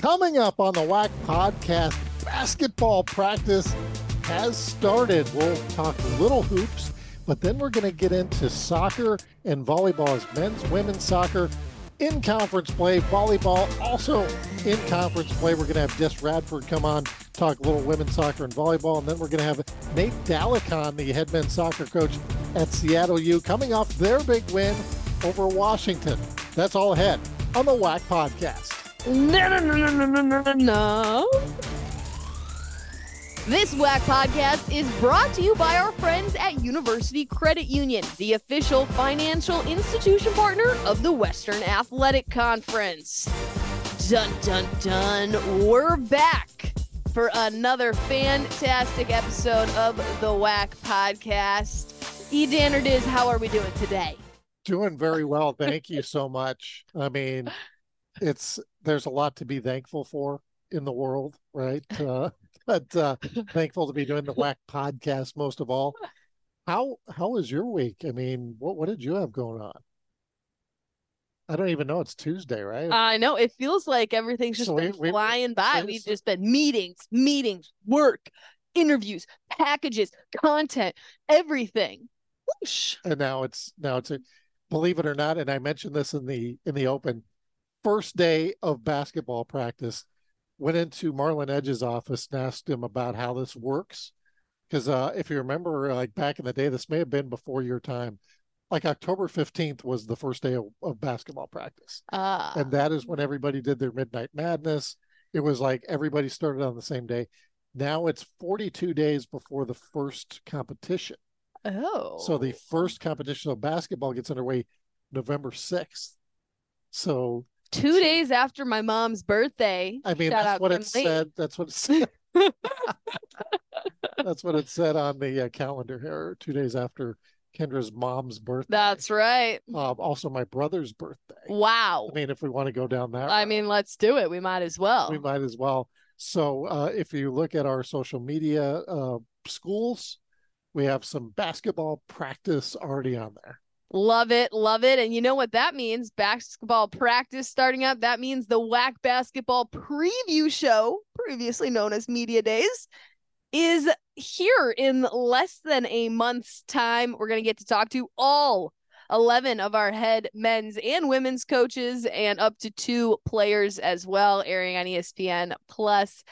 Coming up on the WAC podcast, basketball practice has started. We'll talk little hoops, but then we're going to get into soccer and volleyball as men's, women's soccer in conference play, volleyball also in conference play. We're going to have Jess Radford come on, talk a little women's soccer and volleyball, and then we're going to have Nate Daligcon, the head men's soccer coach at Seattle U, coming off their big win over Washington. That's all ahead on the WAC podcast. No, no, no, no, no, no, no, no. This WAC podcast is brought to you by our friends at University Credit Union, the official financial institution partner of the Western Athletic Conference. Dun, dun, dun. We're back for another fantastic episode of the WAC podcast. E. Danner how are we doing today? Doing very well. Thank you so much. I mean, it's there's a lot to be thankful for in the world, right? Uh, but uh, thankful to be doing the WAC podcast most of all. How how was your week? I mean, what what did you have going on? I don't even know it's Tuesday, right? I know it feels like everything's just so been we, flying by. We've just been meetings, meetings, work, interviews, packages, content, everything. Whoosh. And now it's now it's a believe it or not, and I mentioned this in the in the open first day of basketball practice, went into Marlon Edge's office and asked him about how this works. Because uh, if you remember, like back in the day, this may have been before your time. Like October 15th was the first day of, of basketball practice. Uh. And that is when everybody did their midnight madness. It was like everybody started on the same day. Now it's 42 days before the first competition. Oh. So the first competition of basketball gets underway November 6th. So two days after my mom's birthday. I mean, that's what it said. That's what it said. that's what it said on the uh, calendar here. Two days after Kendra's mom's birthday. That's right. Um, also, my brother's birthday. Wow. I mean, if we want to go down that, I route, mean, let's do it. We might as well. We might as well. So, uh, if you look at our social media uh, schools, we have some basketball practice already on there. Love it, love it. And you know what that means? Basketball practice starting up. That means the WAC basketball preview show, previously known as Media Days, is here in less than a month's time. We're going to get to talk to all 11 of our head men's and women's coaches and up to two players as well, airing on ESPN Plus.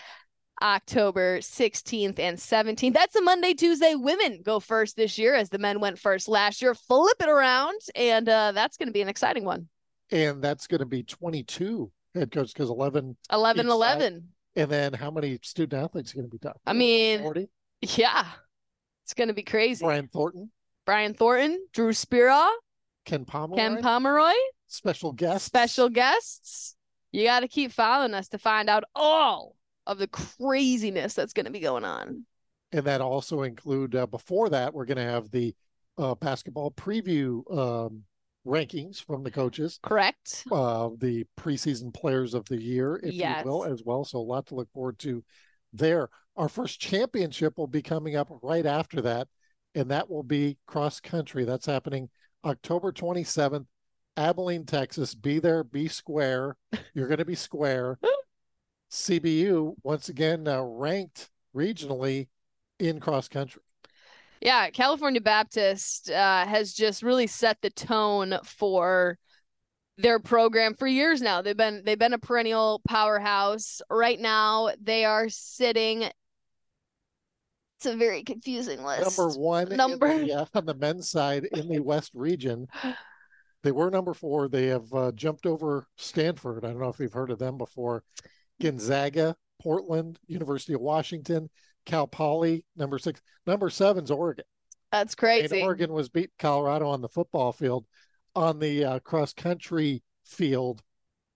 October 16th and 17th. That's a Monday, Tuesday. Women go first this year as the men went first last year. Flip it around, and uh, that's going to be an exciting one. And that's going to be 22 head coaches because 11. 11 11. Side. And then how many student athletes are going to be talking? I mean, 40? yeah, it's going to be crazy. Brian Thornton. Brian Thornton, Drew Spira, Ken Pomeroy. Ken Pomeroy. Special guests. Special guests. You got to keep following us to find out all of the craziness that's going to be going on. And that also include uh, before that we're going to have the uh, basketball preview um, rankings from the coaches. Correct. Uh, the preseason players of the year, if yes. you will, as well. So a lot to look forward to there. Our first championship will be coming up right after that, and that will be cross country. That's happening October 27th, Abilene, Texas. Be there, be square. You're going to be square. CBU once again uh, ranked regionally in cross country. Yeah, California Baptist uh, has just really set the tone for their program for years now. They've been they've been a perennial powerhouse. Right now, they are sitting. It's a very confusing list. Number one, number the, uh, on the men's side in the West region. They were number four. They have uh, jumped over Stanford. I don't know if you've heard of them before. Gonzaga, Portland, University of Washington, Cal Poly, number six. Number seven's Oregon. That's crazy. And Oregon was beat Colorado on the football field. On the uh, cross country field,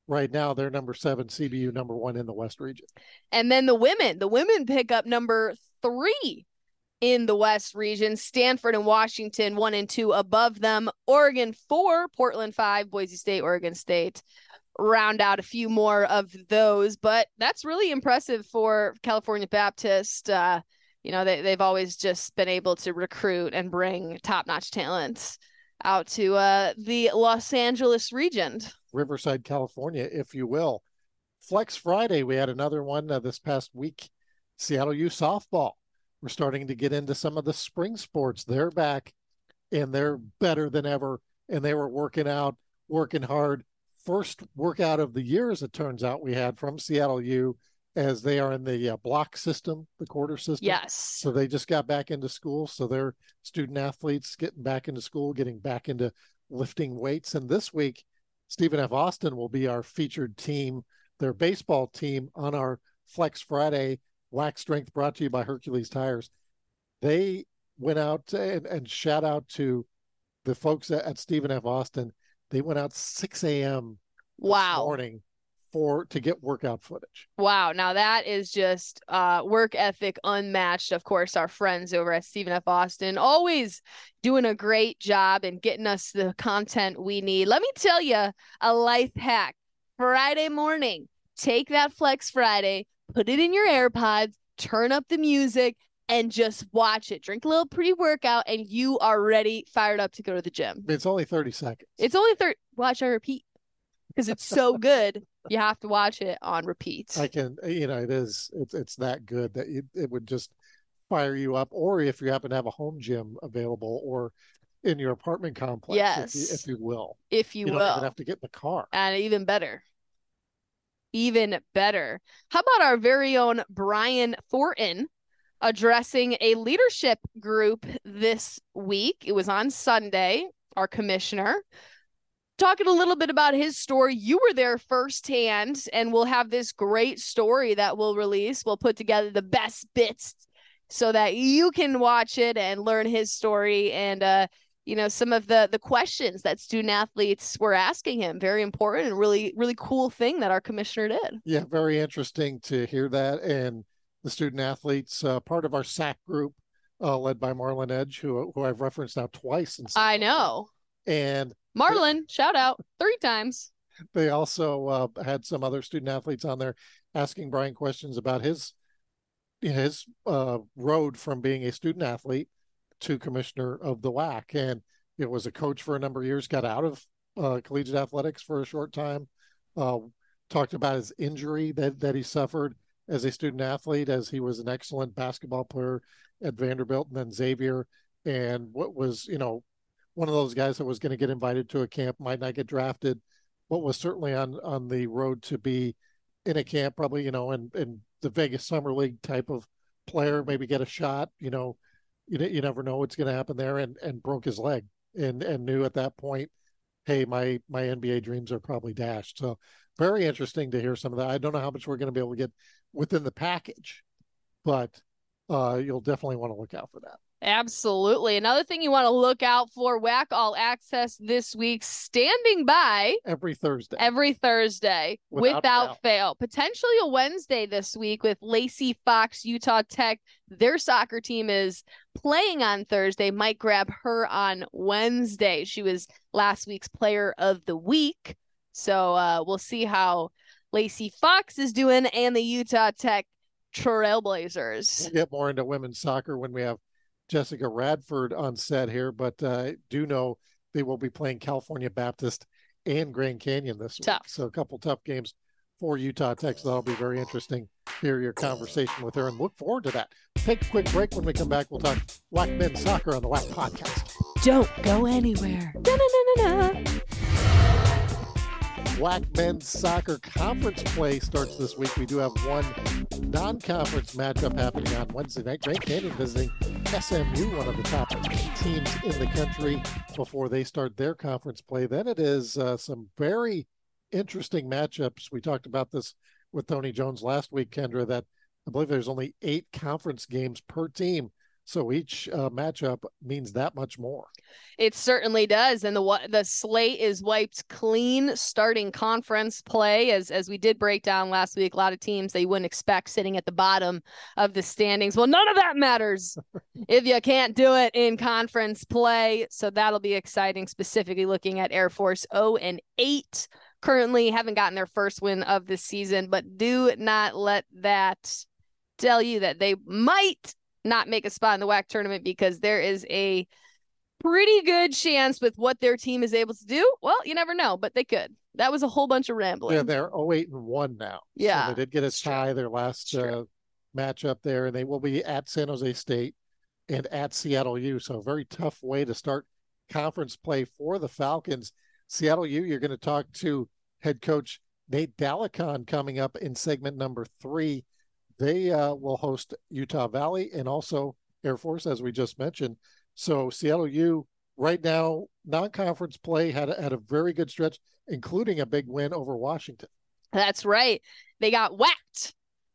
right now they're number seven, CBU number one in the West region. And then the women, the women pick up number three in the West region. Stanford and Washington one and two above them. Oregon four, Portland five, Boise State, Oregon State round out a few more of those. But that's really impressive for California Baptist. Uh, you know, they, they've always just been able to recruit and bring top notch talent out to uh, the Los Angeles region. Riverside, California, if you will. Flex Friday, we had another one uh, this past week. Seattle U softball. We're starting to get into some of the spring sports. They're back and they're better than ever. And they were working out, working hard. First workout of the year, as it turns out, we had from Seattle U as they are in the uh, block system, the quarter system. Yes. So they just got back into school. So they're student athletes getting back into school, getting back into lifting weights. And this week, Stephen F. Austin will be our featured team, their baseball team on our Flex Friday. WAC Strength brought to you by Hercules Tires. They went out and, and shout out to the folks at, at Stephen F. Austin. They went out 6 a.m. Wow. morning for to get workout footage. Wow. Now that is just uh work ethic unmatched. Of course, our friends over at Stephen F. Austin always doing a great job and getting us the content we need. Let me tell you a life hack. Friday morning, take that Flex Friday, put it in your AirPods, turn up the music, and just watch it. Drink a little pre workout, and you are ready, fired up to go to the gym. It's only 30 seconds. It's only 30. Watch, I repeat, because it's so good. You have to watch it on repeat. I can, you know, it is, it's, it's that good that you, it would just fire you up. Or if you happen to have a home gym available or in your apartment complex, Yes. if, you, if you will, if you, you, will. have to get in the car. and even better. Even better. How about our very own Brian Thornton addressing a leadership group this week? It was on Sunday, our commissioner. Talking a little bit about his story. You were there firsthand, and we'll have this great story that we'll release. We'll put together the best bits so that you can watch it and learn his story and uh you know some of the the questions that student athletes were asking him very important and really really cool thing that our commissioner did Yeah, very interesting to hear that. And the student athletes, uh, part of our SAC group, uh, led by Marlon Edge, who who I've referenced now twice. In i know And marlon shout out three times they also uh, had some other student athletes on there asking Brian questions about his his uh, road from being a student athlete to commissioner of the WAC, and it was a coach for a number of years. Got out of uh, collegiate athletics for a short time. Uh, talked about his injury that that he suffered as a student athlete, as he was an excellent basketball player at Vanderbilt and then Xavier, and what was you know one of those guys that was going to get invited to a camp, might not get drafted, but was certainly on on the road to be in a camp, probably you know, in in the Vegas Summer League type of player, maybe get a shot. You know, you you never know what's going to happen there, and and broke his leg, and and knew at that point, hey, my my NBA dreams are probably dashed. So very interesting to hear some of that. I don't know how much we're going to be able to get within the package, but uh, you'll definitely want to look out for that. absolutely another thing you want to look out for WAC all access this week standing by Every Thursday. every Thursday Without without, fail. Potentially a Wednesday this week with Lacey Fox, Utah Tech. Their soccer team is playing on Thursday. Might grab her on Wednesday. She was last week's player of the week. So uh, we'll see how Lacey Fox is doing and the Utah Tech Trailblazers. We'll get more into women's soccer when we have Jessica Radford on set here, but uh, do know they will be playing California Baptist and Grand Canyon this week. Tough. So a couple tough games for Utah Tech. So that'll be very interesting. Hear your conversation with her and look forward to that. Take a quick break. When we come back, we'll talk WAC men's soccer on the WAC podcast. Don't go anywhere. Da-na-na-na-na. WAC men's soccer conference play starts this week. We do have one non-conference matchup happening on Wednesday night. Grand Canyon visiting SMU, one of the top teams in the country, before they start their conference play. Then it is uh, some very interesting matchups. We talked about this with Tony Jones last week, Kendra. That I believe there's only eight conference games per team, so each uh, matchup means that much more. It certainly does, and the the slate is wiped clean starting conference play. As as we did break down last week, a lot of teams that you wouldn't expect sitting at the bottom of the standings. Well, none of that matters if you can't do it in conference play. So that'll be exciting. Specifically looking at Air Force 0 and 8 currently haven't gotten their first win of the season, but do not let that tell you that they might not make a spot in the WAC tournament because there is a pretty good chance with what their team is able to do. Well, you never know, but they could. That was a whole bunch of rambling. Yeah, they're 08 and 1 now. Yeah, So they did get a tie their last uh, matchup there, and they will be at San Jose State and at Seattle U. So a very tough way to start conference play for the Falcons. Seattle U, you're going to talk to head coach Nate Daligcon coming up in segment number three. They uh, will host Utah Valley and also Air Force, as we just mentioned. So Seattle U right now, non-conference play had a, had a very good stretch, including a big win over Washington. That's right. They got whacked.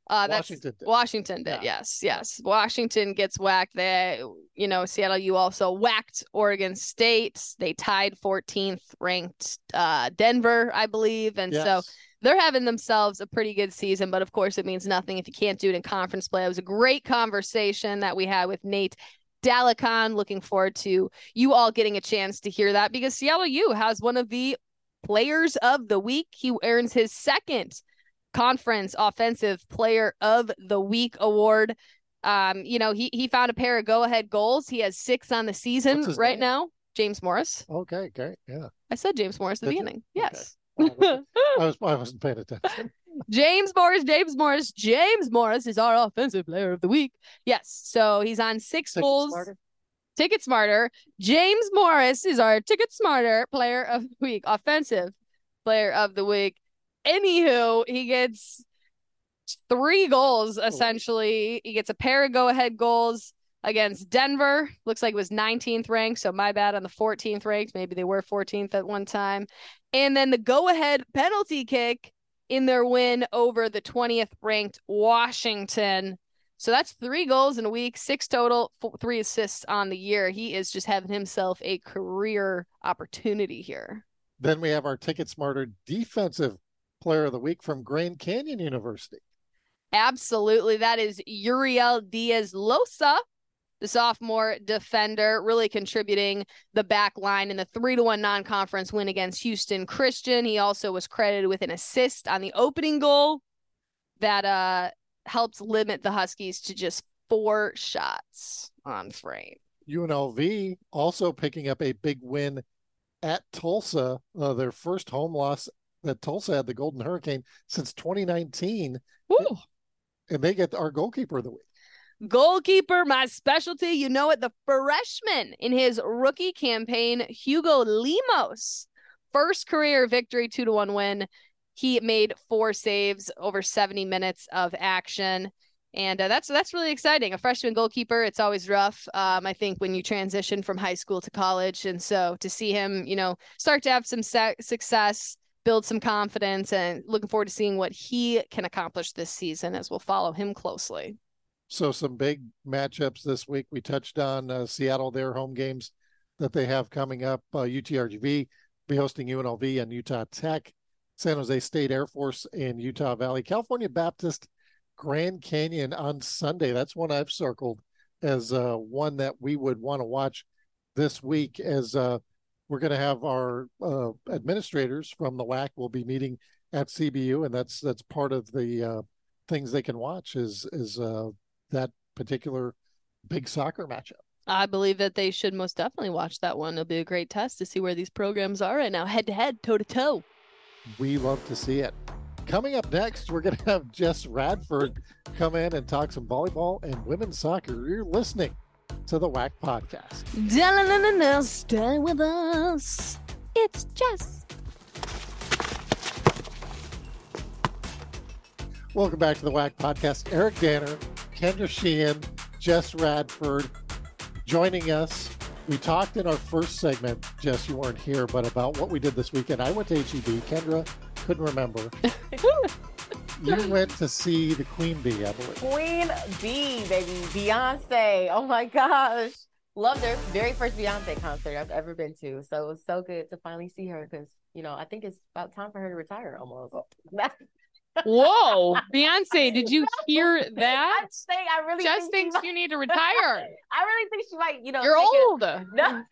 Uh, that's Washington did. Washington did. Yeah. Yes, yes. Washington gets whacked. They, you know, Seattle. U also whacked Oregon State. They tied 14th ranked uh, Denver, I believe, and so Yes. They're having themselves a pretty good season. But of course, it means nothing if you can't do it in conference play. It was a great conversation that we had with Nate. Daligcon, looking forward to you all getting a chance to hear that because Seattle U has one of the players of the week. He earns his second conference offensive player of the week award. Um, you know, he he found a pair of go-ahead goals. He has six on the season right name? now. James Morris. Okay, great. Yeah. I said James Morris at the Did you? beginning. Okay. Yes. I was I wasn't paying attention. James Morris, James Morris, James Morris is our offensive player of the week. Yes. So he's on six Ticket goals. Smarter? TicketSmarter. James Morris is our TicketSmarter player of the week, offensive player of the week. Anywho, he gets three goals essentially. He gets a pair of go ahead goals against Denver. Looks like it was 19th ranked. So my bad on the 14th ranked. Maybe they were 14th at one time. And then the go ahead penalty kick in their win over the 20th ranked Washington. So that's three goals in a week, six total, four, three assists on the year. He is just having himself a career opportunity here. Then we have our TicketSmarter defensive player of the week from Grand Canyon University. Absolutely. That is Uriel Diaz Losa, the sophomore defender, really contributing the back line in the three to one non conference win against Houston Christian. He also was credited with an assist on the opening goal that uh helped limit the Huskies to just four shots on frame. UNLV also picking up a big win at Tulsa, uh, their first home loss that Tulsa had the Golden Hurricane since 2019, Woo! and they get our goalkeeper of the week. Goalkeeper, my specialty. You know it. The freshman in his rookie campaign, Hugo Lemos. First career victory, two to one win. He made four saves over 70 minutes of action. And uh, that's that's really exciting. A freshman goalkeeper, it's always rough. Um, I think when you transition from high school to college, and so to see him, you know, start to have some se- success, build some confidence, and looking forward to seeing what he can accomplish this season as we'll follow him closely. So some big matchups this week. We touched on uh, Seattle, their home games that they have coming up. Uh, UTRGV be hosting UNLV and Utah Tech, San Jose State Air Force and Utah Valley, California Baptist, Grand Canyon on Sunday. That's one I've circled as uh, one that we would want to watch this week. As uh, we're going to have our uh, administrators from the WAC will be meeting at CBU, and that's that's part of the uh, things they can watch is is uh, that particular big soccer matchup. I believe that they should most definitely watch that one. It'll be a great test to see where these programs are right now, head to head, toe to toe. We love to see it. Coming up next, we're going to have Jess Radford come in and talk some volleyball and women's soccer. You're listening to the WAC podcast. Da-la-la-la-la, Stay with us. It's Jess. Welcome back to the WAC podcast. Eric Danner, Kendra Sheehan, Jess Radford joining us. We talked in our first segment, Jess, you weren't here, but about what we did this weekend. I went to HEB. Kendra couldn't remember. you went to see the Queen Bee, I believe. Queen Bee, baby, Beyonce. Oh my gosh, loved her. Very first Beyonce concert I've ever been to. So it was so good to finally see her because you know I think it's about time for her to retire almost. Whoa, Beyonce, did you hear that? I that? think I really Jess think thinks might- you need to retire. I really think she might, you know, You're take a- old. No.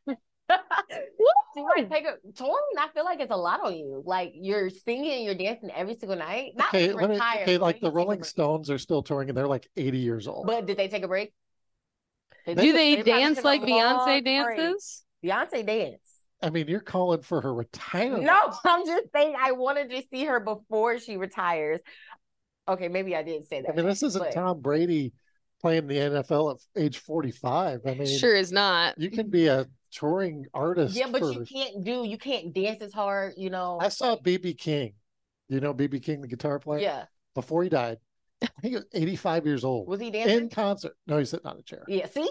she might take a touring. I feel like it's a lot on you. Like you're singing and you're dancing every single night. Not Okay, retire. me, okay, like the Rolling. Stones are still touring and they're like 80 years old. But did they take a break? Do they probably dance like long Beyonce break. dances? Beyonce dance. I mean, you're calling for her retirement. No, I'm just saying I wanted to see her before she retires. Okay, maybe I didn't say that. I mean, this isn't but- Tom Brady playing the NFL at age 45. I mean, Sure is not. you can be a touring artist. Yeah, but for... you can't do you can't dance as hard, you know. I saw BB King. You know BB King, the guitar player? yeah. Before he died, I think he was 85 years old Was he dancing? in concert. No, he's sitting on a chair, Yeah, see?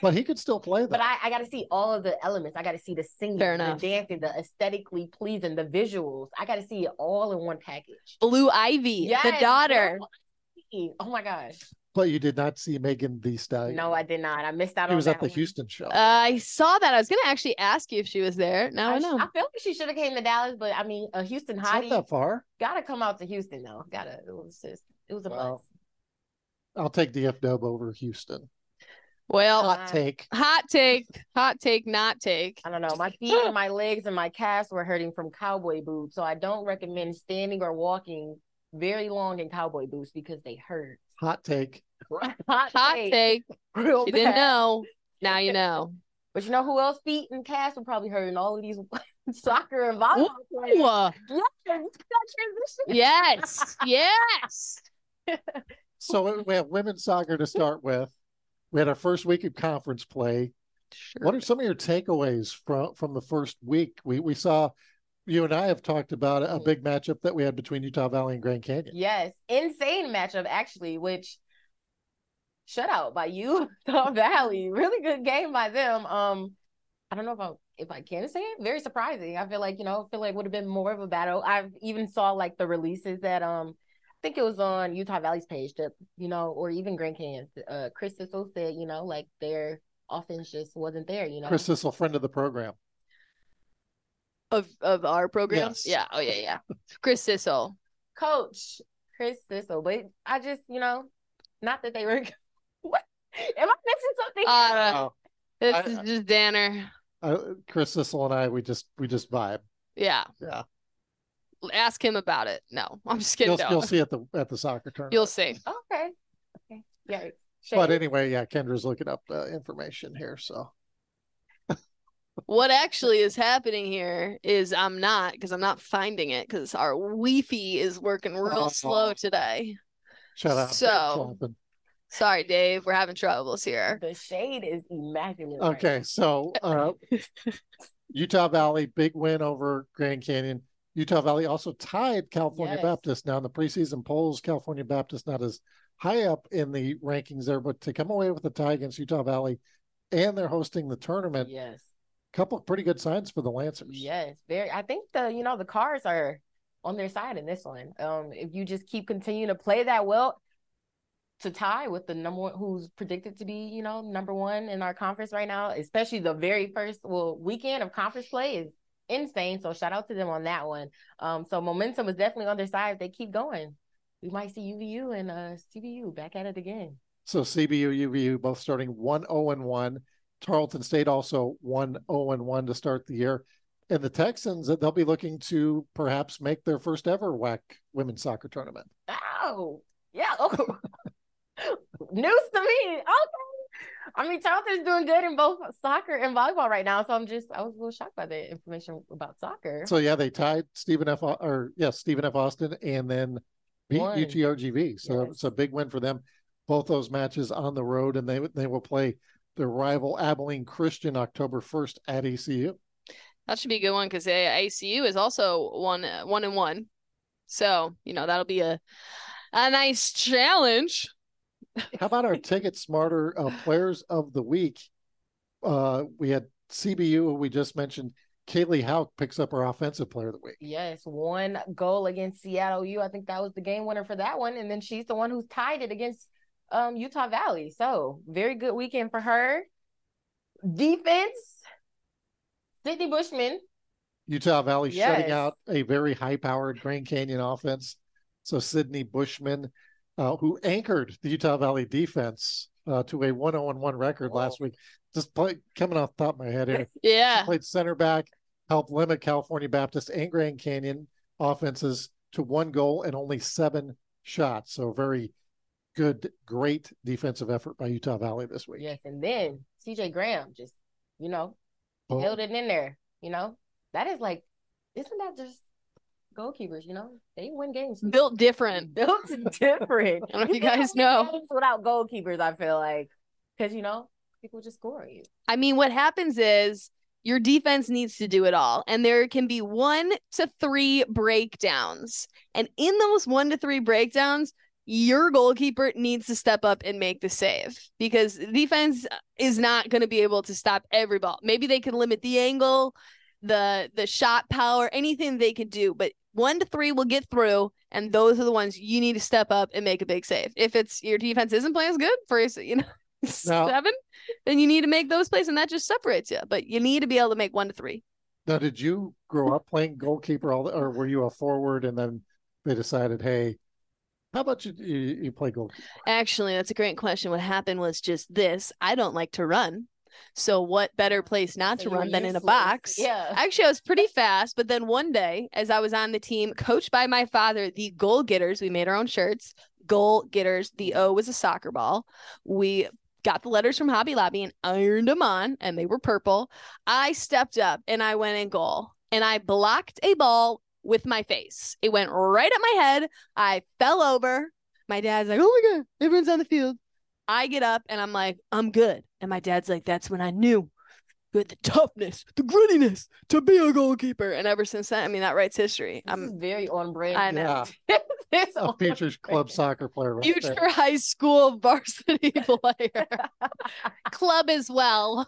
But he could still play But that. I, I got to see all of the elements. I got to see the singing, Fair the enough. dancing, the aesthetically pleasing, the visuals. I got to see it all in one package. Blue Ivy, the daughter. Oh my gosh. But you did not see Megan Thee Stallion. No, I did not. I missed out He on was that at the one. Houston show. Uh, I saw that. I was gonna actually ask you if she was there. Now I, I, sh- know. I feel like she should have came to Dallas, but I mean, a Houston it's not hottie that far. gotta come out to Houston though. Gotta. It was just. It was a Wow. buzz. I'll take DF Dub over Houston. Well, Hot Uh, take. hot take, hot take, not take. I don't know. My feet and my legs and my calves were hurting from cowboy boots, so I don't recommend standing or walking very long in cowboy boots because they hurt. Hot take. Hot, Hot take, take. real You didn't know. Now you know. But you know who else feet and calves were probably hurting? All of these soccer and volleyball players. Ooh, Yeah, that transition. yes, yes. So we have women's soccer to start with. We had our first week of conference play. Sure. What are some of your takeaways from from the first week? We we saw you and I have talked about a big matchup that we had between Utah Valley and Grand Canyon. Yes, insane matchup actually, which shutout by you, Utah Valley. Really good game by them. Um, I don't know if I if I can say it. Very surprising. I feel like you know, I feel like would have been more of a battle. I've even saw like the releases that um, think it was on Utah Valley's page that you know, or even Grand Canyon. Uh, Chris Sissel said you know like their offense just wasn't there. You know, Chris Sissel, friend of the program. Of of our programs. Yes. Yeah. Oh yeah, yeah. Chris Sissel. coach Chris Sissel. But I just you know, not that they were. what am I missing something? Uh, Oh, this I- is just Danner. uh, Chris Sissel and I, we just we just vibe. Yeah. Yeah. Ask him about it. No, I'm just kidding. You'll, no. you'll see at the at the soccer tournament. You'll see. Okay. Okay. Yeah. But anyway, yeah, Kendra's looking up uh, information here. So What actually is happening here is I'm not because I'm not finding it because our Wi-Fi is working real Oh. slow today. shout out. So- Sorry, Dave. We're having troubles here. the shade is immaculate. right Okay, so uh, Utah Valley big win over Grand Canyon. Utah Valley also tied California Yes. Baptist. Now in the preseason polls, California Baptist not as high up in the rankings there, but to come away with a tie against Utah Valley, and they're hosting the tournament. Yes. couple of pretty good signs for the Lancers. Yes. Very. I think the you know the cards are on their side in this one. Um, if you just keep continuing to play that well, to tie with the number one who's predicted to be you know number one in our conference right now, especially the very first well weekend of conference play is insane. So shout out to them on that one. Um, so momentum is definitely on their side. If they keep going, we might see UVU and uh CBU back at it again. So CBU, UVU both starting 1 0 and 1. Tarleton State also 1 0 and 1 to start the year. And the Texans, uh, they'll be looking to perhaps make their first ever WAC women's soccer tournament. Oh, yeah. Oh. News to me. Okay. I mean, Tarleton's doing good in both soccer and volleyball right now. So I'm just, I was a little shocked by the information about soccer. So yeah, they tied Stephen F. Or yes, Stephen F. Austin, and then beat Won. UTRGV. So Yes. it's a big win for them. Both those matches on the road, and they they will play their rival Abilene Christian October first at ACU. That should be a good one because ACU is also one uh, one and one. So you know that'll be a a nice challenge. How about our TicketSmarter uh, Players of the Week? Uh, we had CBU, we just mentioned. Kaylee Hauk picks up our Offensive Player of the Week. Yes, one goal against Seattle U. I think that was the game winner for that one. And then she's the one who's tied it against um, Utah Valley. So very good weekend for her. Defense, Sydney Bushman. Utah Valley shutting out a very high-powered Grand Canyon offense. So Sydney Bushman, uh, who anchored the Utah Valley defense uh, to a 1-0-1 record last week, just play coming off the top of my head here. Yeah, played center back, helped limit California Baptist and Grand Canyon offenses to one goal and only seven shots. So very good, great defensive effort by Utah Valley this week. Yes, and then CJ Graham just, you know, Boom. held it in there. You know, that is like, isn't that just goalkeepers? You know, they win games. Built different. Built different. I don't know if you guys know. without goalkeepers. I feel like because you know people just score you. I mean, what happens is your defense needs to do it all, and there can be one to three breakdowns. And in those one to three breakdowns, your goalkeeper needs to step up and make the save because defense is not going to be able to stop every ball. Maybe they can limit the angle, the the shot power, anything they can do, but one to three will get through, and those are the ones you need to step up and make a big save. If it's your defense isn't playing as good for you know Now- seven, then you need to make those plays, and that just separates you. But you need to be able to make one to three. Now, did you grow up playing goalkeeper, all the, or were you a forward, and then they decided, hey, how about you you, you play goalkeeper? Actually, that's a great question. What happened was just this: I don't like to run, so what better place not So to run than in a box? Yeah. Actually, I was pretty fast, but then one day, as I was on the team, coached by my father, the goal getters, we made our own shirts. Goal getters. The O was a soccer ball. We got the letters from Hobby Lobby and ironed them on, and they were purple. I stepped up and I went in goal, and I blocked a ball with my face. It went right at my head. I fell over. My dad's like, "Oh my god, everyone's on the field." I get up and I'm like, "I'm good," and my dad's like, "That's when I knew." you had the toughness, the grittiness to be a goalkeeper. And ever since then, I mean, that writes history. This I'm very on brand. I know. Yeah, It's a on Features Club soccer player. Right future there. high school varsity player, club as well.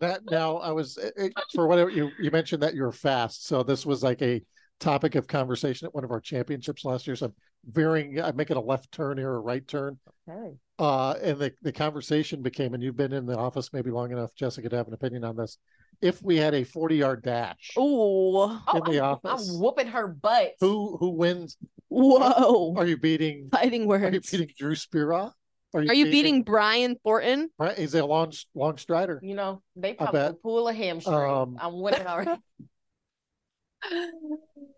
That now I was it, it- for whatever you you mentioned that you're fast, so this was like a topic of conversation at one of our championships last year. So I'm veering, I'm making a left turn here, a right turn. Okay. Uh, and the, the conversation became, and you've been in the office maybe long enough, Jessica, to have an opinion on this. If we had a 40 yard dash, Ooh, Oh, In the I'm, office. I'm whooping her butt. who who wins? whoa! Are you beating? Fighting words? Are you beating Drew Spira? Are you Are you beating Brian Thornton? Right, he's a long long strider. You know, they probably pull a hamstring. Um, I'm winning already.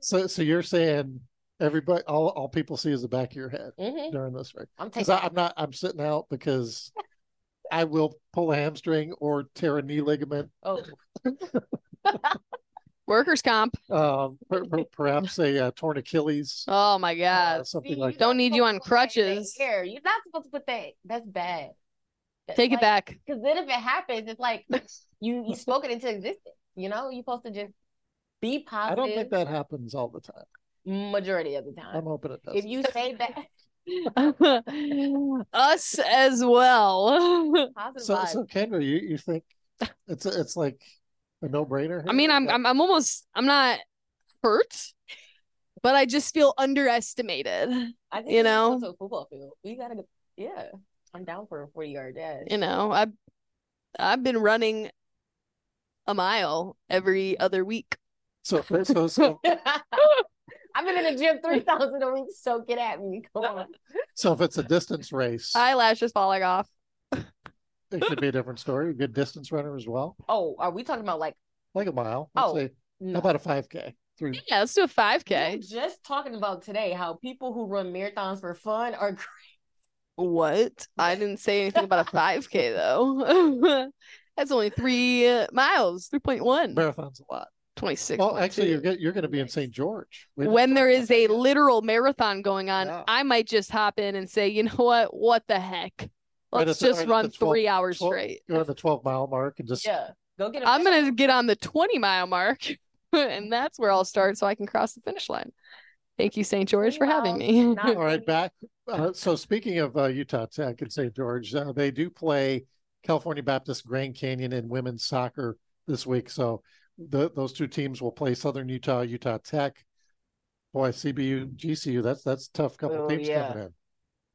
So so you're saying everybody, all all people see is the back of your head hmm during this race? I'm taking. I'm not, I'm sitting out because I will pull a hamstring or tear a knee ligament. Oh, Workers' comp. Um, per, per- perhaps a uh, torn Achilles, Oh my uh, god! something see, like you're Don't not need you on to put that in crutches. the air. You're not supposed to put that. That's bad. Take it back. Because then if it happens, it's like you you spoke it into existence. You know, you're supposed to just be positive. I don't think that happens all the time. majority of the time. I'm hoping it does. if you say that Us as well. So, vibes, so Kendra, you, you think it's a, it's like a no brainer? I mean, I'm I'm I'm almost I'm not hurt, but I just feel underestimated. I think you we should go know? to a football field. We gotta go. Yeah, I'm down for a 40 yard dash. You know, I've I've been running a mile every other week. So so so I've been in the gym 3,000 a week, so get at me. Come on. so if it's a distance race, Eyelashes falling off. it could be a different story. A good distance runner as well, Oh, are we talking about like, like a mile. Let's Oh, say no. how about a 5K? Three. Yeah, let's do a 5K. were just talking about today how people who run marathons for fun are great. What? I didn't say anything about a 5K though. That's only three uh, miles, 3.1, Marathon's a lot. 26. Well, actually, you're you're going to be in St. George. We when talk there about is a literal marathon going on, Yeah. I might just hop in and say, you know what? What the heck? Let's at just right run 12 three hours 12 straight. go to the 12 mile mark and just Yeah. Go get a I'm going to get on the 20 mile mark, and that's where I'll start so I can cross the finish line. Thank you, St. George, for having me. All right, back. Uh, so speaking of uh, Utah Tech and St. George, uh, they do play California Baptist Grand Canyon in women's soccer this week. So the, those two teams will play Southern Utah, Utah Tech. Boy, CBU, GCU, that's that's a tough couple Oh, teams yeah. coming in.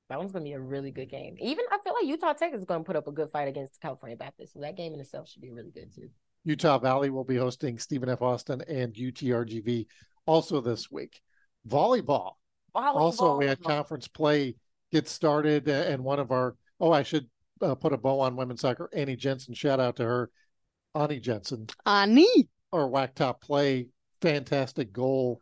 That one's gonna be a really good game. Even I feel like Utah Tech is gonna put up a good fight against California Baptist. So that game in itself should be really good too. Utah Valley will be hosting Stephen F. Austin and UTRGV also this week. Volleyball. Volleyball. Also, we had conference play get started, uh, and one of our oh, I should uh, put a bow on women's soccer. Annie Jensen, shout out to her, Annie Jensen, Ani. Or WAC top play, fantastic goal.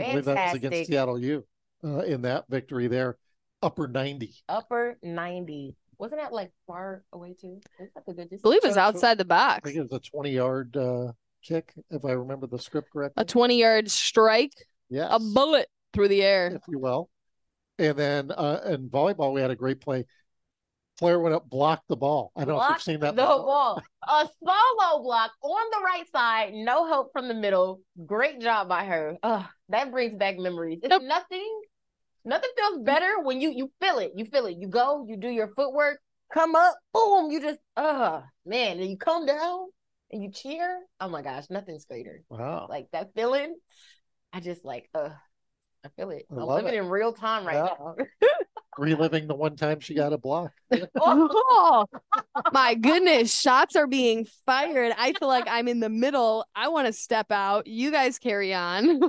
I believe that was against Seattle U uh, in that victory there, upper ninety. upper ninety. Wasn't that like far away too? Wasn't that a good I believe it So- so- outside the box. I think it was a twenty yard uh, kick, if I remember the script correctly. A 20 yard strike, yes, a bullet through the air. if you will. And then uh, in volleyball, we had a great play. Player went up, blocked the ball. I don't know if you've seen that. The before. ball. A solo block on the right side. No help from the middle. Great job by her. Ugh, that brings back memories. It's Nope. nothing. Nothing feels better when you you feel it. You feel it. You go. You do your footwork. Come up. Boom. You just. Uh man. And you come down and you cheer. Oh my gosh. Nothing's greater. Wow. Like that feeling. I just like. Uh. I feel it. I I'm love living it. in real time right Yeah. now. Reliving the one time she got a block. Oh, my goodness. Shots are being fired. I feel like I'm in the middle. I want to step out. You guys carry on.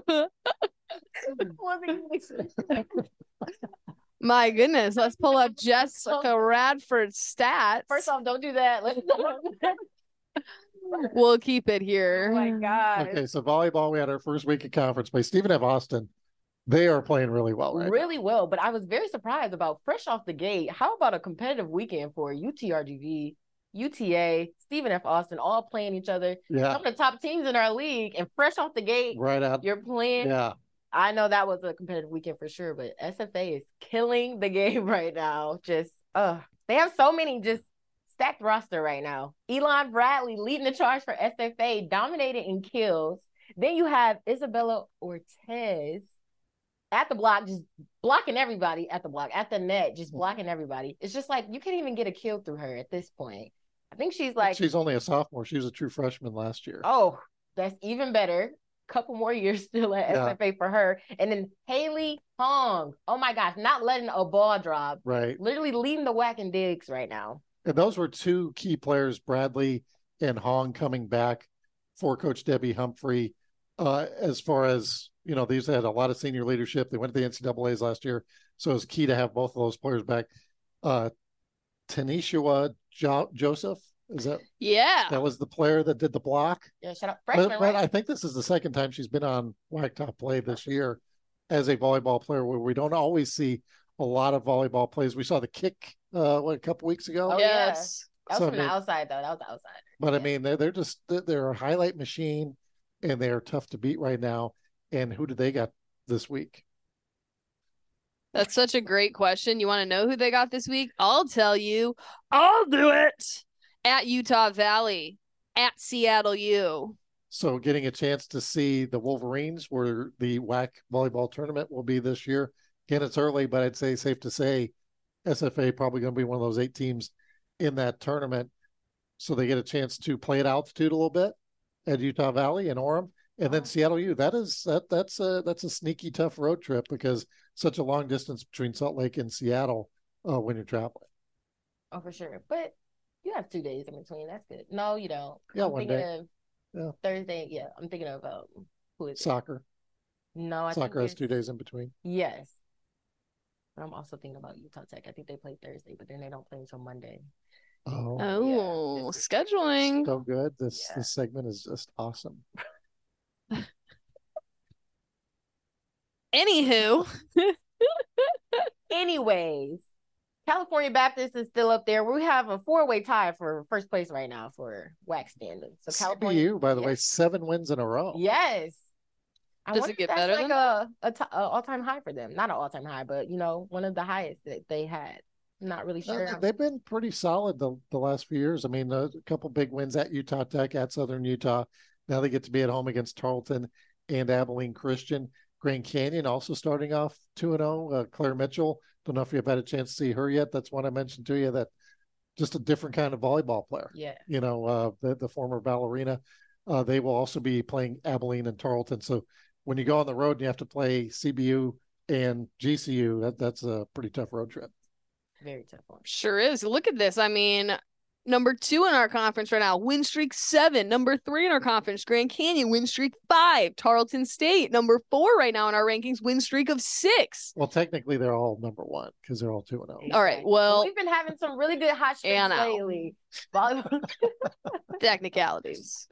my goodness. Let's pull up Jessica Radford's stats. First off, don't do that. Let's we'll keep it here. Oh my god. Okay, so volleyball, we had our first week of conference play. Stephen F. Austin, they are playing really well, right? Really well, but I was very surprised about fresh off the gate. How about a competitive weekend for UTRGV, UTA, Stephen F. Austin, all playing each other? Yeah, Some of the top teams in our league, and fresh off the gate, right out. you're playing. Yeah, I know that was a competitive weekend for sure, but SFA is killing the game right now. Just uh they have so many just stacked roster right now. Elon Bradley leading the charge for SFA, dominated in kills. Then you have Isabella Ortez at the block, just blocking everybody at the block, at the net, just blocking everybody. It's just like you can't even get a kill through her at this point. I think she's like she's only a sophomore. She was a true freshman last year. Oh, that's even better. Couple more years still at Yeah. SFA for her. And then Haley Hong. Oh my gosh, not letting a ball drop. Right, Literally leading the WAC and digs right now. and those were two key players, Bradley and Hong, coming back for Coach Debbie Humphrey. Uh, as far as you know, these had a lot of senior leadership. They went to the NCAA's last year, so it was key to have both of those players back. Uh, Tanisha jo- Joseph is that Yeah. that was the player that did the block. Yeah, shut up. Freshman, but I right? think this is the second time she's been on WAC Top Play this year as a volleyball player, where we don't always see a lot of volleyball plays. We saw the kick uh, what a couple weeks ago, Oh, yeah. yes. That was so, I from the outside though. That was outside. but I mean they're they're just they're- they're a highlight machine, and they are tough to beat right now. And who do they got this week? That's such a great question. You want to know who they got this week? I'll tell you. I'll do it. At Utah Valley, at Seattle U. So getting a chance to see the Wolverines, where the WAC volleyball tournament will be this year. Again, it's early, but I'd say safe to say SFA probably going to be one of those eight teams in that tournament. So they get a chance to play at altitude a little bit at Utah Valley and Orem, and then. Seattle U. That is that that's a that's a sneaky tough road trip because such a long distance between Salt Lake and Seattle uh, when you're traveling. Oh, for sure. But you have two days in between. That's good. No, you don't. Yeah, I'm one thinking day. of Yeah. Thursday. Yeah, I'm thinking of um who is it? Soccer, No, I think soccer has two days in between. Yes. But I'm also thinking about Utah Tech. I think they play Thursday, but then they don't play until Monday. Oh, Oh, this is- scheduling. so good! This Yeah. this segment is just awesome. Anywho, Anyways, California Baptist is still up there. We have a four-way tie for first place right now for wax standings. So California, CBU, by the way, seven wins in a row. yes. I Does it wonder if get that's better like than- a, a, t- a all-time high for them. Not an all-time high, but you know, one of the highest that they had. Not really uh, sure. they- They've been pretty solid the, the last few years. I mean, a couple big wins at Utah Tech, at Southern Utah. Now they get to be at home against Tarleton and Abilene Christian. Grand Canyon also starting off 2 0. Uh, Claire Mitchell, don't know if you've had a chance to see her yet. That's one I mentioned to you that just a different kind of volleyball player. yeah. You know, uh, the, the former ballerina. Uh, they will also be playing Abilene and Tarleton. So when you go on the road and you have to play CBU and GCU, that, that's a pretty tough road trip. Very tough one. sure is. Look at this. I mean, number two in our conference right now, win streak seven. Number three in our conference, Grand Canyon, win streak five. Tarleton State, number four right now in our rankings, win streak of six. Well, technically, they're all number one because they're all two and oh. zero. All right, Exactly. well- we've been having some really good hot streaks And lately. Volleyball. Technicalities.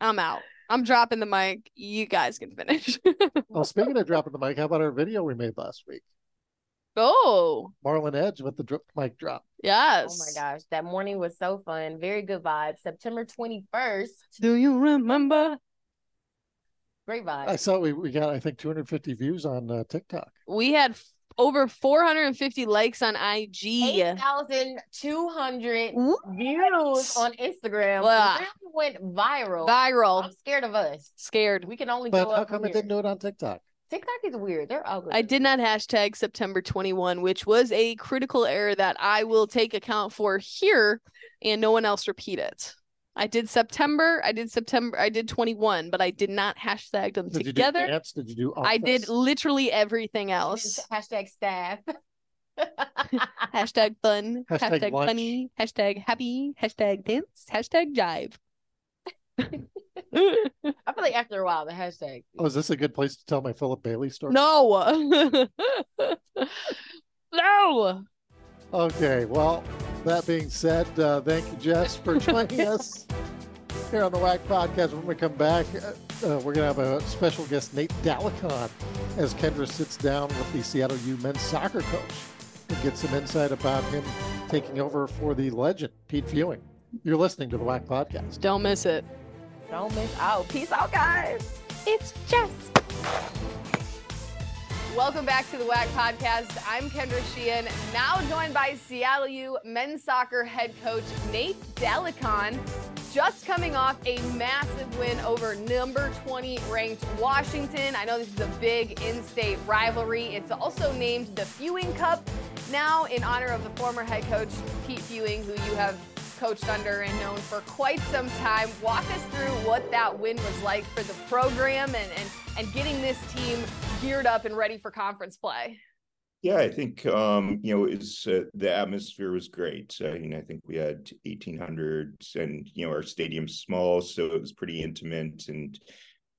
I'm out. I'm dropping the mic. You guys can finish. Well, speaking of dropping the mic, how about our video we made last week? Oh, Marlon Edge with the drip mic drop. yes. Oh my gosh, that morning was so fun. Very good vibes. September 21st. Do you remember? Great vibes. I saw we, we got I think 250 views on uh, TikTok. We had f- over 450 likes on IG. 8,200 views on Instagram. Wow. It really went viral. Viral. I'm scared of us. Scared. We can only But go how up come it here. didn't do it on TikTok? TikTok is weird. They're ugly. I did not hashtag September 21, which was a critical error that I will take account for here and no one else repeat it. I did September, I did September, I did 21, but I did not hashtag them Did together. you do dance? Did you do? I did literally everything else. Hashtag staff. hashtag fun, Hashtag hashtag, funny, hashtag happy, hashtag dance, hashtag jive. I feel like after a while, the hashtag. Oh, is this a good place to tell my Philip Bailey story? no. no. Okay, well, that being said, uh, thank you, Jess, for joining us here on the WAC podcast. When we come back, uh, uh, we're going to have a special guest, Nate Daligcon, as Kendra sits down with the Seattle U men's soccer coach and get some insight about him taking over for the legend, Pete Fewing. You're listening to the WAC podcast. Don't miss it. Don't miss out. Peace out, guys. It's Jess. Welcome back to the WAC podcast. I'm Kendra Sheehan, now joined by Seattle U men's soccer head coach Nate Daligcon, just coming off a massive win over number 20 ranked Washington. I know this is a big in state rivalry. It's also named the Fewing Cup, now in honor of the former head coach Pete Fewing, who you have coached under and known for quite some time. Walk us through what that win was like for the program and, and, and getting this team geared up and ready for conference play. Yeah, I think um, you know it's uh, the atmosphere was great. I mean, I think we had eighteen hundred, and you know our stadium's small, so it was pretty intimate. And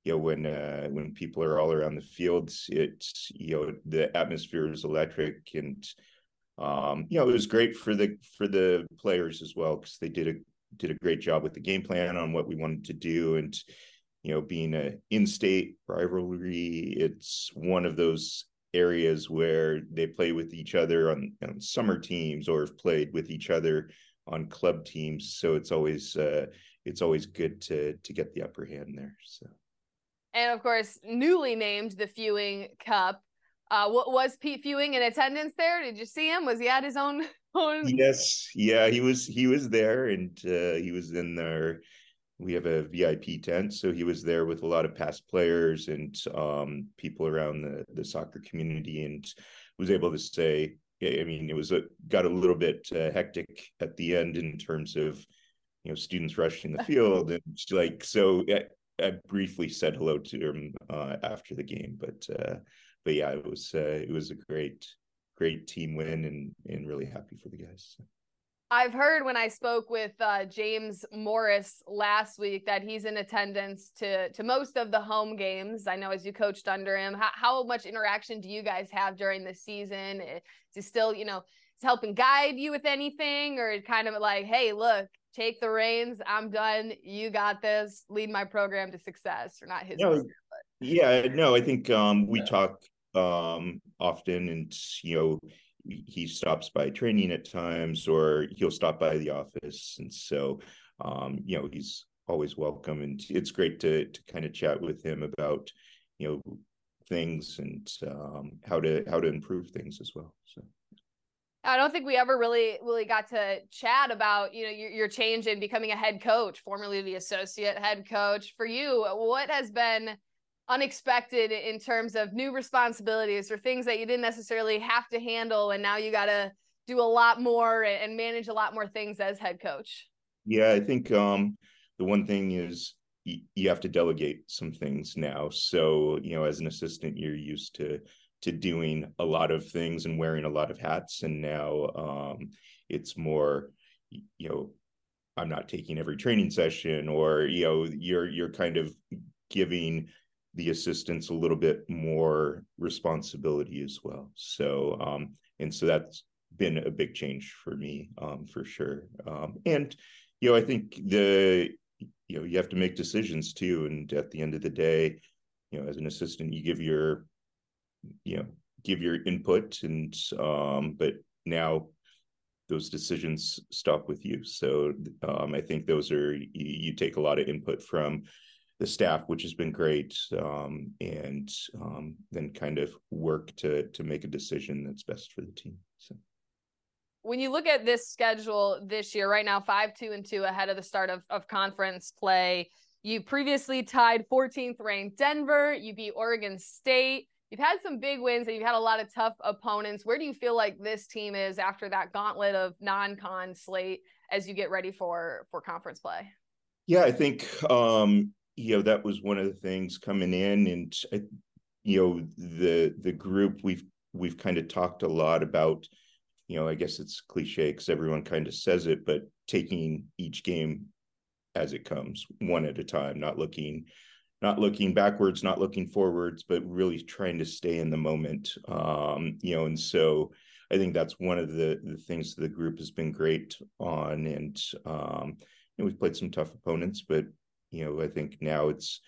you know when uh, when people are all around the fields, it's you know the atmosphere is electric, and um, you know it was great for the for the players as well because they did a did a great job with the game plan on what we wanted to do, and you know being a in-state rivalry, it's one of those areas where they play with each other on, on summer teams or have played with each other on club teams. So it's always uh, it's always good to to get the upper hand there. So And of course, newly named the Fewing Cup. Uh, what was Pete Fewing in attendance there? Did you see him? Was he at his own own? yes, yeah, he was he was there and uh, he was in there. We have a VIP tent, so he was there with a lot of past players and um, people around the the soccer community, and was able to say, I mean, it was a, got a little bit uh, hectic at the end in terms of you know students rushing the field and like so. I, I briefly said hello to him uh, after the game, but uh, but yeah, it was uh, it was a great great team win and and really happy for the guys. I've heard when I spoke with uh, James Morris last week that he's in attendance to to most of the home games. I know as you coached under him, how, how much interaction do you guys have during the season? Is he still, you know, is helping guide you with anything, or kind of like, hey, look, take the reins. I'm done. You got this. Lead my program to success, or not his. No, but- Yeah, no, I think um, we talk um, often, and you know, he stops by training at times, or he'll stop by the office, and so um, you know, he's always welcome, and it's great to to kind of chat with him about you know things and um, how to how to improve things as well. So. I don't think we ever really really got to chat about you know your, your change in becoming a head coach, formerly the associate head coach. For you, what has been unexpected in terms of new responsibilities or things that you didn't necessarily have to handle, and now you got to do a lot more and manage a lot more things as head coach? Yeah, I think um, the one thing is you have to delegate some things now. So you know, as an assistant, you're used to to doing a lot of things and wearing a lot of hats, and now um, it's more, you know, I'm not taking every training session, or you know, you're you're kind of giving the assistants a little bit more responsibility as well. So um, and so that's been a big change for me um, for sure. Um, and you know, I think the you know you have to make decisions too, and at the end of the day, you know, as an assistant, you give your you know give your input and um, but now those decisions stop with you. So um, I think those are you, you, take a lot of input from the staff, which has been great, um, and um, then kind of work to to make a decision that's best for the team. So when you look at this schedule this year, right now, five, two, and two ahead of the start of, of conference play, you previously tied 14th ranked Denver. You beat Oregon State. You've had some big wins and you've had a lot of tough opponents. Where do you feel like this team is after that gauntlet of non-con slate as you get ready for for conference play? Yeah, I think um, you know that was one of the things coming in, and you know the the group we've we've kind of talked a lot about you know, I guess it's cliche because everyone kind of says it, but taking each game as it comes, one at a time, not looking, not looking backwards, not looking forwards, but really trying to stay in the moment. Um, you know, and so I think that's one of the the things the group has been great on, and um, know, we've played some tough opponents, but you know, I think now it's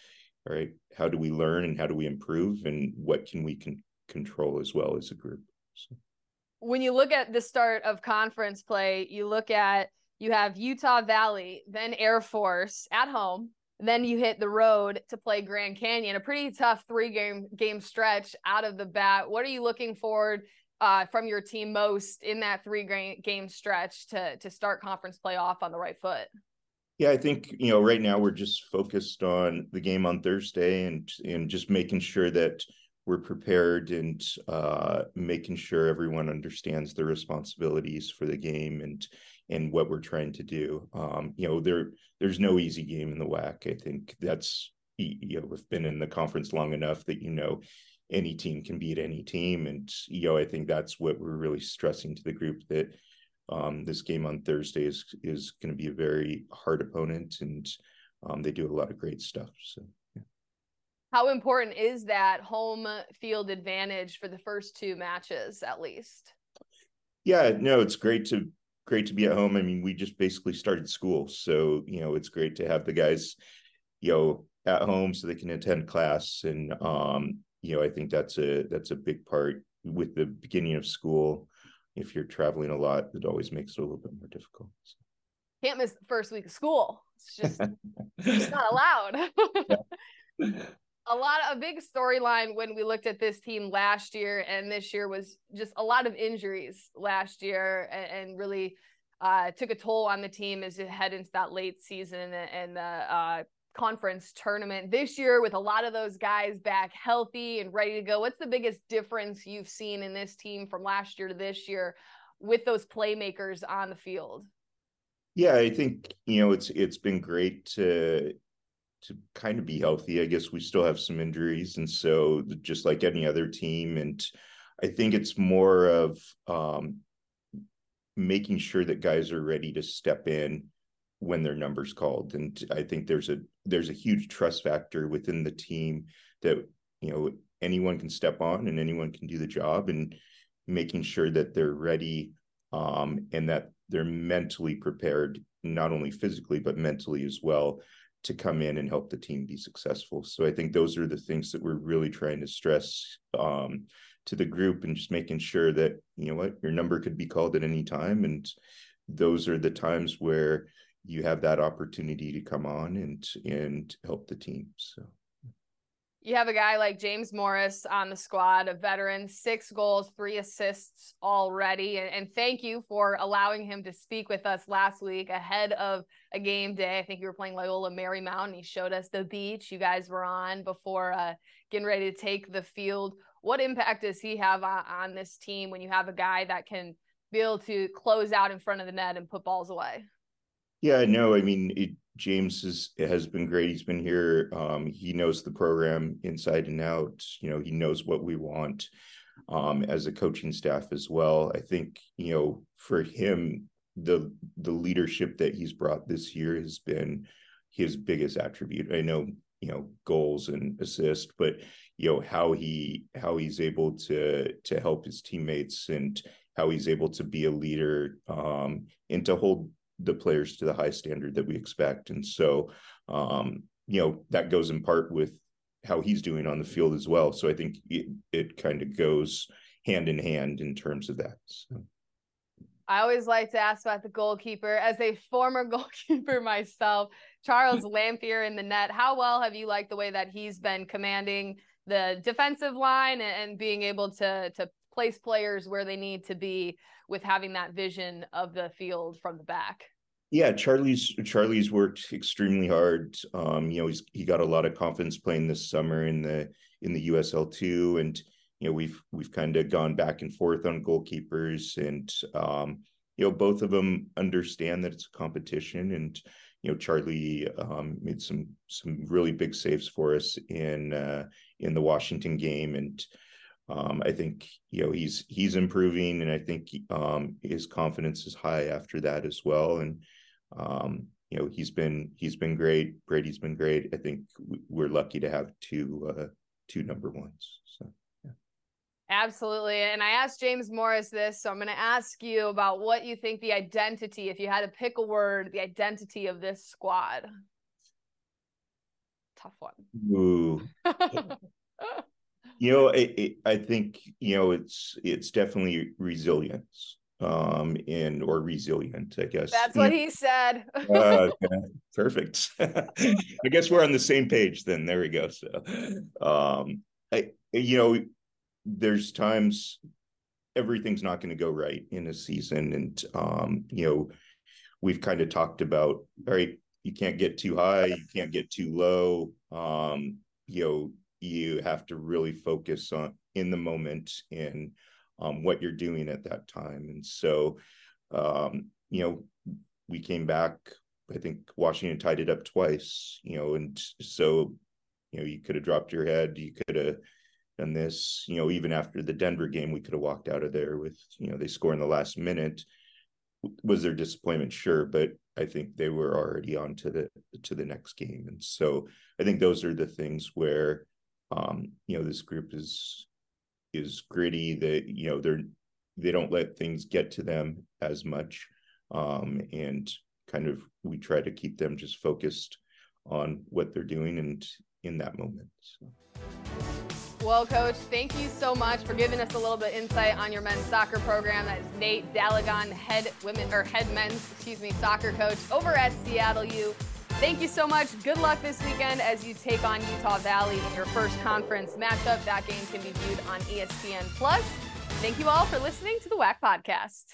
all right. How do we learn and how do we improve, and what can we control as well as a group? So when you look at the start of conference play, you look at you have Utah Valley, then Air Force at home, then you hit the road to play Grand Canyon, a pretty tough three game game stretch out of the bat. What are you looking forward uh, from your team most in that three game stretch to to start conference play off on the right foot? Yeah, I think you know right now we're just focused on the game on Thursday and and just making sure that we're prepared and uh, making sure everyone understands their responsibilities for the game and and what we're trying to do. Um, you know, there there's no easy game in the WAC. I think that's you know we've been in the conference long enough that you know any team can beat any team, and you know I think that's what we're really stressing to the group that um, this game on Thursday is is going to be a very hard opponent, and um, they do a lot of great stuff. So how important is that home field advantage for the first two matches at least? Yeah no it's great to great to be at home. I mean we just basically started school so you know it's great to have the guys you know at home so they can attend class and um you know i think that's a that's a big part with the beginning of school if you're traveling a lot it always makes it a little bit more difficult so. can't miss the first week of school. It's just it's not allowed. A lot of a big storyline when we looked at this team last year and this year was just a lot of injuries last year and, and really uh, took a toll on the team as it head into that late season and the uh, conference tournament this year with a lot of those guys back healthy and ready to go what's the biggest difference you've seen in this team from last year to this year with those playmakers on the field yeah i think you know it's it's been great to to kind of be healthy. I guess we still have some injuries, and so just like any other team, and I think it's more of um, making sure that guys are ready to step in when their numbers called. And I think there's a there's a huge trust factor within the team that you know anyone can step on and anyone can do the job, and making sure that they're ready um, and that they're mentally prepared, not only physically but mentally as well to come in and help the team be successful. So I think those are the things that we're really trying to stress um, to the group and just making sure that, you know what, your number could be called at any time. And those are the times where you have that opportunity to come on and and help the team. So you have a guy like James Morris on the squad, a veteran, six goals, three assists already. And, thank you for allowing him to speak with us last week ahead of a game day. I think you were playing Loyola Marymount and he showed us the beach you guys were on before uh, getting ready to take the field. What impact does he have on, on this team when you have a guy that can be able to close out in front of the net and put balls away? Yeah, no, I mean, it, James is, has been great. He's been here. Um, he knows the program inside and out. You know, he knows what we want um, as a coaching staff as well. I think you know for him, the the leadership that he's brought this year has been his biggest attribute. I know you know goals and assist, but you know how he how he's able to to help his teammates and how he's able to be a leader um, and to hold the players to the high standard that we expect. And so, um, you know, that goes in part with how he's doing on the field as well. So I think it, it kind of goes hand in hand in terms of that. So. I always like to ask about the goalkeeper. As a former goalkeeper myself, Charles Lamphere in the net, how well have you liked the way that he's been commanding the defensive line and being able to to place players where they need to be with having that vision of the field from the back? Yeah, Charlie's Charlie's worked extremely hard. Um, you know, he's he got a lot of confidence playing this summer in the in the USL two, and you know we've we've kind of gone back and forth on goalkeepers, and um, you know both of them understand that it's a competition, and you know Charlie um, made some some really big saves for us in uh, in the Washington game, and um, I think you know he's he's improving, and I think um, his confidence is high after that as well. And um, you know he's been he's been great. Brady's been great. I think we're lucky to have two uh, two number ones. So. Yeah. Absolutely. And I asked James Morris this, so I'm going to ask you about what you think the identity, if you had to pick a word, the identity of this squad. Tough one. Ooh. you know it, it, i think you know it's it's definitely resilience um in or resilient i guess. That's what he said. Uh, perfect. I guess we're on the same page then there we go so um i you know there's times everything's not going to go right in a season and um you know we've kind of talked about all right you can't get too high you can't get too low um you know you have to really focus on in the moment in um, what you're doing at that time. And so, um, you know, we came back. I think Washington tied it up twice. You know, and so, you know, you could have dropped your head. You could have done this. You know, even after the Denver game, we could have walked out of there with you know they score in the last minute. Was there disappointment? Sure, but I think they were already on to the to the next game, and so I think those are the things where um, you know, this group is is gritty. That you know they're they don't let things get to them as much, um, and kind of we try to keep them just focused on what they're doing and in that moment. So. Well, Coach, thank you so much for giving us a little bit insight on your men's soccer program. That is Nate Daligcon, head women or head men's, excuse me, soccer coach over at Seattle U. Thank you so much. Good luck this weekend as you take on Utah Valley in your first conference matchup. That game can be viewed on ESPN Plus. Thank you all for listening to the WAC podcast.